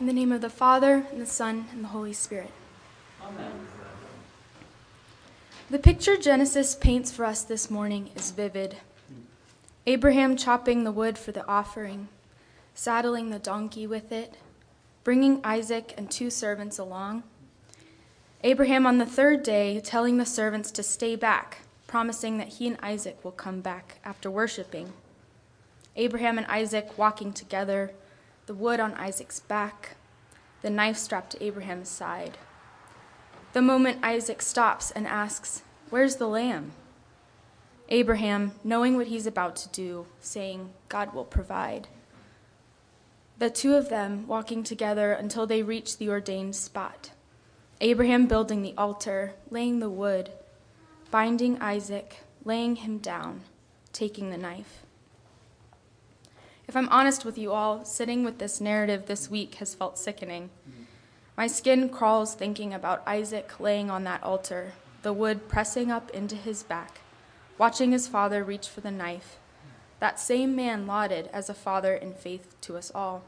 In the name of the Father, and the Son, and the Holy Spirit. Amen. The picture Genesis paints for us this morning is vivid. Abraham chopping the wood for the offering, saddling the donkey with it, bringing Isaac and two servants along. Abraham on the third day telling the servants to stay back, promising that he and Isaac will come back after worshiping. Abraham and Isaac walking together, the wood on Isaac's back, the knife strapped to Abraham's side. The moment Isaac stops and asks, Where's the lamb? Abraham, knowing what he's about to do, saying, God will provide. The two of them walking together until they reach the ordained spot. Abraham building the altar, laying the wood, binding Isaac, laying him down, taking the knife. If I'm honest with you all, sitting with this narrative this week has felt sickening. My skin crawls thinking about Isaac laying on that altar, the wood pressing up into his back, watching his father reach for the knife, that same man lauded as a father in faith to us all.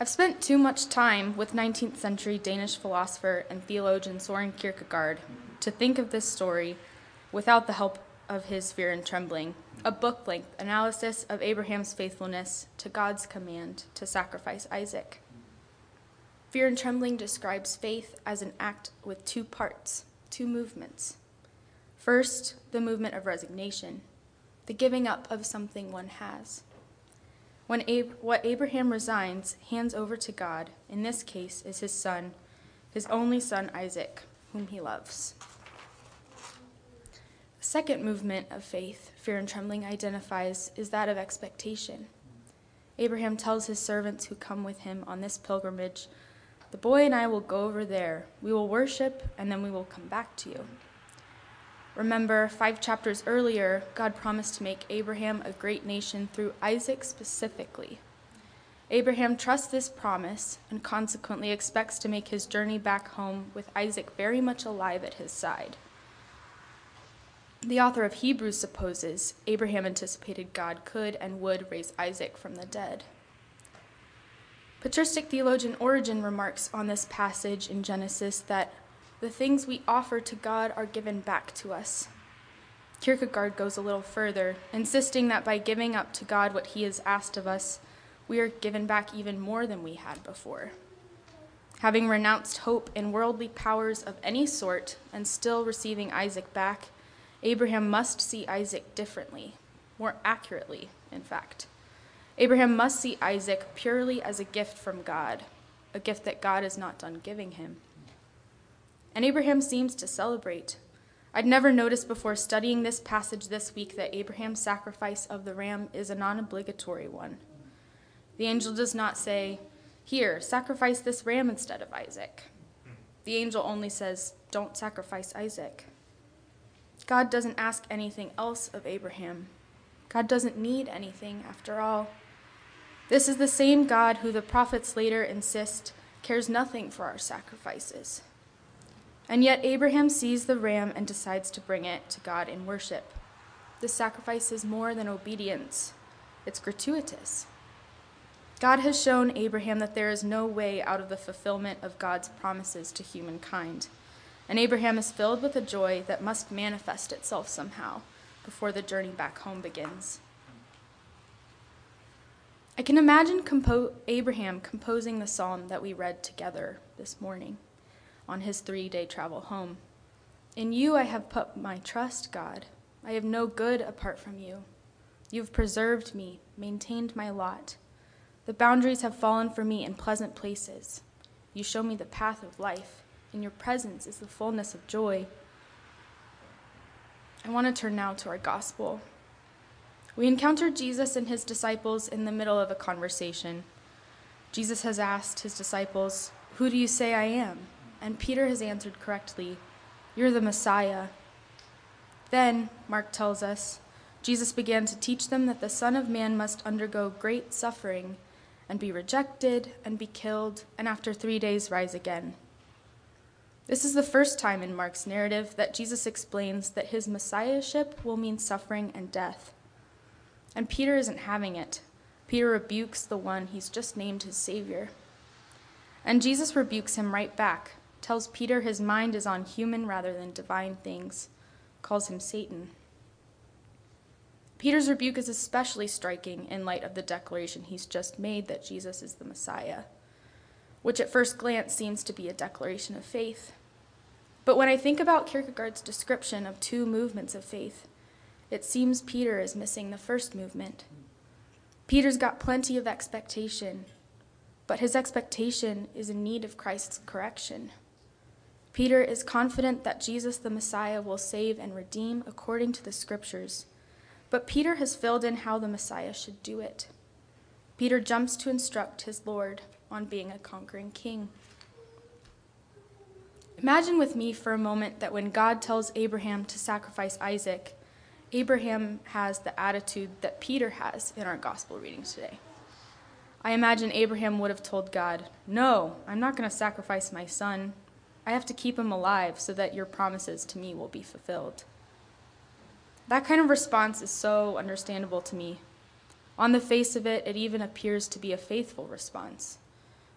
I've spent too much time with 19th century Danish philosopher and theologian Soren Kierkegaard to think of this story without the help of his fear and trembling, a book length analysis of Abraham's faithfulness to God's command to sacrifice Isaac. Fear and trembling describes faith as an act with two parts, two movements. First, the movement of resignation, the giving up of something one has. When Ab- what Abraham resigns, hands over to God, in this case, is his son, his only son Isaac, whom he loves. Second movement of faith, fear and trembling identifies, is that of expectation. Abraham tells his servants who come with him on this pilgrimage, The boy and I will go over there. We will worship, and then we will come back to you. Remember, five chapters earlier, God promised to make Abraham a great nation through Isaac specifically. Abraham trusts this promise and consequently expects to make his journey back home with Isaac very much alive at his side. The author of Hebrews supposes Abraham anticipated God could and would raise Isaac from the dead. Patristic theologian Origen remarks on this passage in Genesis that the things we offer to God are given back to us. Kierkegaard goes a little further, insisting that by giving up to God what he has asked of us, we are given back even more than we had before. Having renounced hope in worldly powers of any sort and still receiving Isaac back, Abraham must see Isaac differently, more accurately, in fact. Abraham must see Isaac purely as a gift from God, a gift that God is not done giving him. And Abraham seems to celebrate. I'd never noticed before studying this passage this week that Abraham's sacrifice of the ram is a non obligatory one. The angel does not say, Here, sacrifice this ram instead of Isaac. The angel only says, Don't sacrifice Isaac. God doesn't ask anything else of Abraham. God doesn't need anything, after all. This is the same God who the prophets later insist cares nothing for our sacrifices. And yet Abraham sees the ram and decides to bring it to God in worship. This sacrifice is more than obedience, it's gratuitous. God has shown Abraham that there is no way out of the fulfillment of God's promises to humankind. And Abraham is filled with a joy that must manifest itself somehow before the journey back home begins. I can imagine compo- Abraham composing the psalm that we read together this morning on his three day travel home. In you I have put my trust, God. I have no good apart from you. You have preserved me, maintained my lot. The boundaries have fallen for me in pleasant places. You show me the path of life. In your presence is the fullness of joy. I want to turn now to our gospel. We encounter Jesus and his disciples in the middle of a conversation. Jesus has asked his disciples, Who do you say I am? And Peter has answered correctly, You're the Messiah. Then, Mark tells us, Jesus began to teach them that the Son of Man must undergo great suffering and be rejected and be killed, and after three days rise again. This is the first time in Mark's narrative that Jesus explains that his messiahship will mean suffering and death. And Peter isn't having it. Peter rebukes the one he's just named his Savior. And Jesus rebukes him right back, tells Peter his mind is on human rather than divine things, calls him Satan. Peter's rebuke is especially striking in light of the declaration he's just made that Jesus is the Messiah, which at first glance seems to be a declaration of faith. But when I think about Kierkegaard's description of two movements of faith, it seems Peter is missing the first movement. Peter's got plenty of expectation, but his expectation is in need of Christ's correction. Peter is confident that Jesus the Messiah will save and redeem according to the scriptures, but Peter has filled in how the Messiah should do it. Peter jumps to instruct his Lord on being a conquering king. Imagine with me for a moment that when God tells Abraham to sacrifice Isaac, Abraham has the attitude that Peter has in our gospel readings today. I imagine Abraham would have told God, No, I'm not going to sacrifice my son. I have to keep him alive so that your promises to me will be fulfilled. That kind of response is so understandable to me. On the face of it, it even appears to be a faithful response.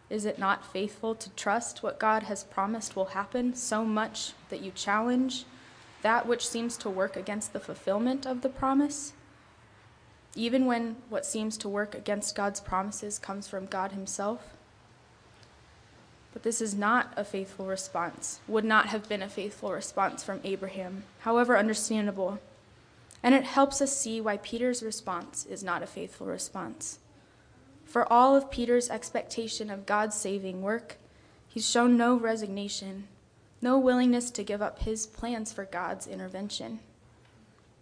Is it not faithful to trust what God has promised will happen so much that you challenge that which seems to work against the fulfillment of the promise? Even when what seems to work against God's promises comes from God Himself? But this is not a faithful response, would not have been a faithful response from Abraham, however understandable. And it helps us see why Peter's response is not a faithful response. For all of Peter's expectation of God's saving work, he's shown no resignation no willingness to give up his plans for God's intervention.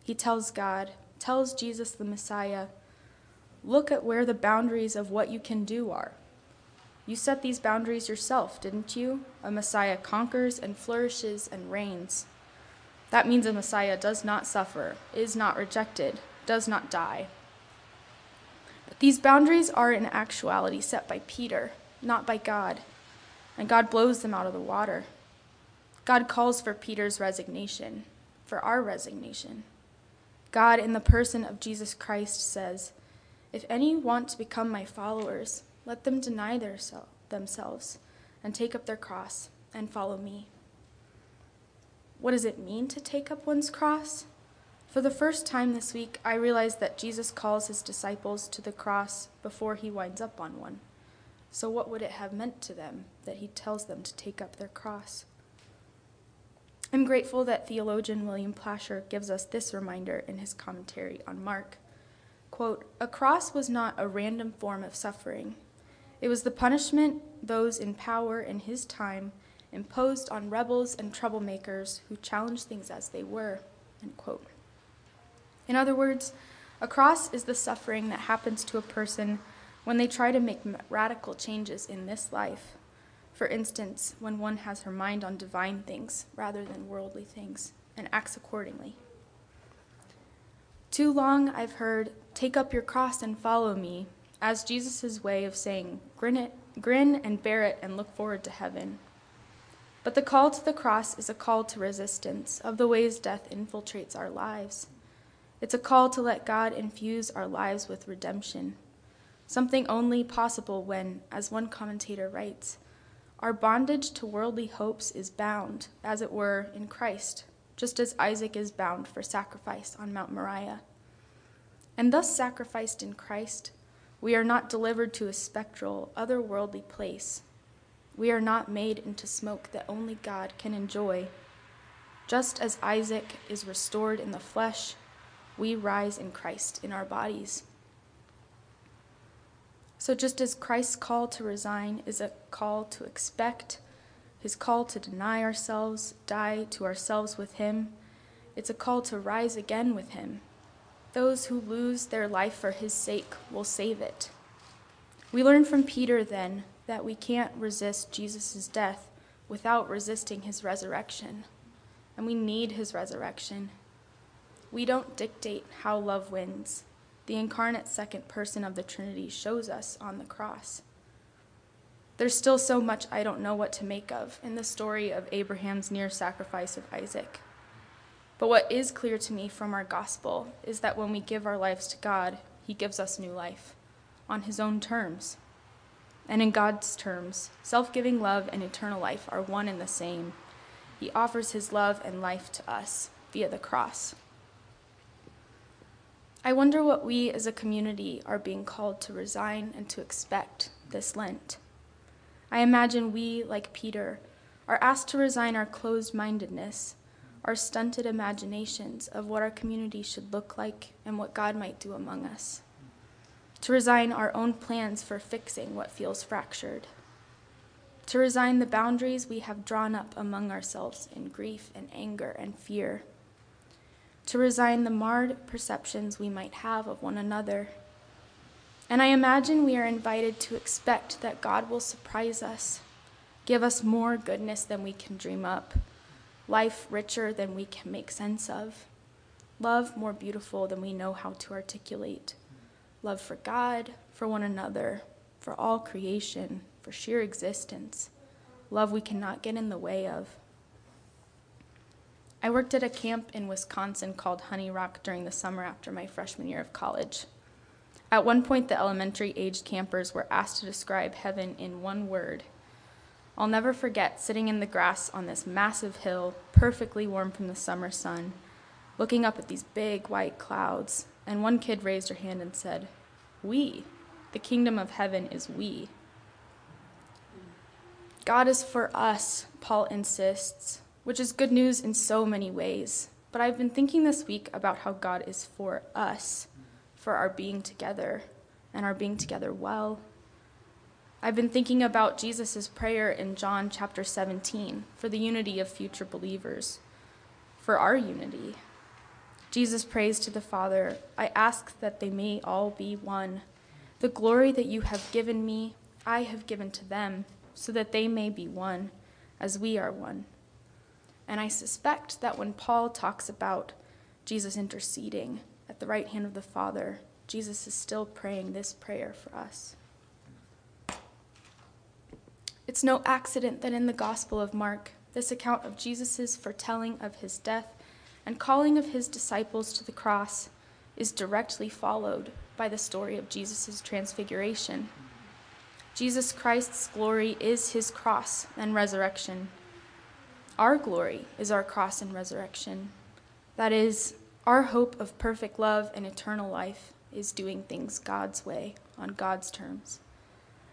He tells God, tells Jesus the Messiah, look at where the boundaries of what you can do are. You set these boundaries yourself, didn't you? A Messiah conquers and flourishes and reigns. That means a Messiah does not suffer, is not rejected, does not die. These boundaries are in actuality set by Peter, not by God, and God blows them out of the water. God calls for Peter's resignation, for our resignation. God, in the person of Jesus Christ, says, If any want to become my followers, let them deny their themselves and take up their cross and follow me. What does it mean to take up one's cross? For the first time this week, I realized that Jesus calls his disciples to the cross before he winds up on one. So, what would it have meant to them that he tells them to take up their cross? I'm grateful that theologian William Placher gives us this reminder in his commentary on Mark. Quote, A cross was not a random form of suffering. It was the punishment those in power in his time imposed on rebels and troublemakers who challenged things as they were. End quote. In other words, a cross is the suffering that happens to a person when they try to make radical changes in this life for instance, when one has her mind on divine things rather than worldly things and acts accordingly. Too long I've heard, take up your cross and follow me, as Jesus' way of saying, grin, it, grin and bear it and look forward to heaven. But the call to the cross is a call to resistance of the ways death infiltrates our lives. It's a call to let God infuse our lives with redemption, something only possible when, as one commentator writes, our bondage to worldly hopes is bound, as it were, in Christ, just as Isaac is bound for sacrifice on Mount Moriah. And thus sacrificed in Christ, we are not delivered to a spectral, otherworldly place. We are not made into smoke that only God can enjoy. Just as Isaac is restored in the flesh, we rise in Christ in our bodies. So, just as Christ's call to resign is a call to expect, his call to deny ourselves, die to ourselves with him, it's a call to rise again with him. Those who lose their life for his sake will save it. We learn from Peter then that we can't resist Jesus' death without resisting his resurrection, and we need his resurrection. We don't dictate how love wins the incarnate second person of the Trinity shows us on the cross. There's still so much I don't know what to make of in the story of Abraham's near sacrifice of Isaac. But what is clear to me from our gospel is that when we give our lives to God, He gives us new life, on his own terms. And in God's terms, self giving love and eternal life are one and the same. He offers his love and life to us via the cross. I wonder what we as a community are being called to resign and to expect this Lent. I imagine we, like Peter, are asked to resign our closed mindedness, our stunted imaginations of what our community should look like and what God might do among us. To resign our own plans for fixing what feels fractured, to resign the boundaries we have drawn up among ourselves in grief and anger and fear, to resign the marred perceptions we might have of one another. And I imagine we are invited to expect that God will surprise us, give us more goodness than we can dream up, life richer than we can make sense of, love more beautiful than we know how to articulate love for God, for one another, for all creation, for sheer existence, love we cannot get in the way of. I worked at a camp in Wisconsin called Honey Rock during the summer after my freshman year of college. At one point, the elementary aged campers were asked to describe heaven in one word. I'll never forget sitting in the grass on this massive hill, perfectly warm from the summer sun, looking up at these big white clouds and one kid raised her hand and said, We. The kingdom of heaven is we. God is for us, Paul insists, which is good news in so many ways. But I've been thinking this week about how God is for us, for our being together, and our being together well. I've been thinking about Jesus' prayer in John chapter 17 for the unity of future believers, for our unity. Jesus prays to the Father, I ask that they may all be one. The glory that you have given me, I have given to them, so that they may be one, as we are one. And I suspect that when Paul talks about Jesus interceding at the right hand of the Father, Jesus is still praying this prayer for us. It's no accident that in the Gospel of Mark, this account of Jesus' foretelling of his death and calling of his disciples to the cross is directly followed by the story of Jesus' transfiguration. Jesus Christ's glory is his cross and resurrection. Our glory is our cross and resurrection. That is, our hope of perfect love and eternal life is doing things God's way, on God's terms.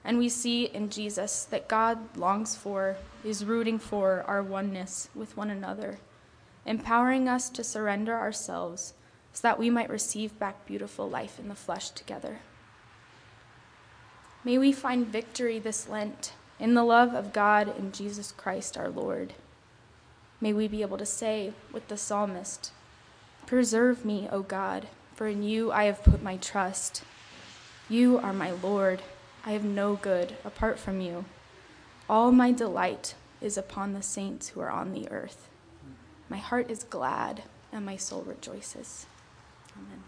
And we see in Jesus that God longs for, is rooting for our oneness with one another empowering us to surrender ourselves so that we might receive back beautiful life in the flesh together. May we find victory this Lent in the love of God and Jesus Christ our Lord. May we be able to say with the psalmist, Preserve me, O God, for in you I have put my trust. You are my Lord. I have no good apart from you. All my delight is upon the saints who are on the earth. My heart is glad and my soul rejoices. Amen.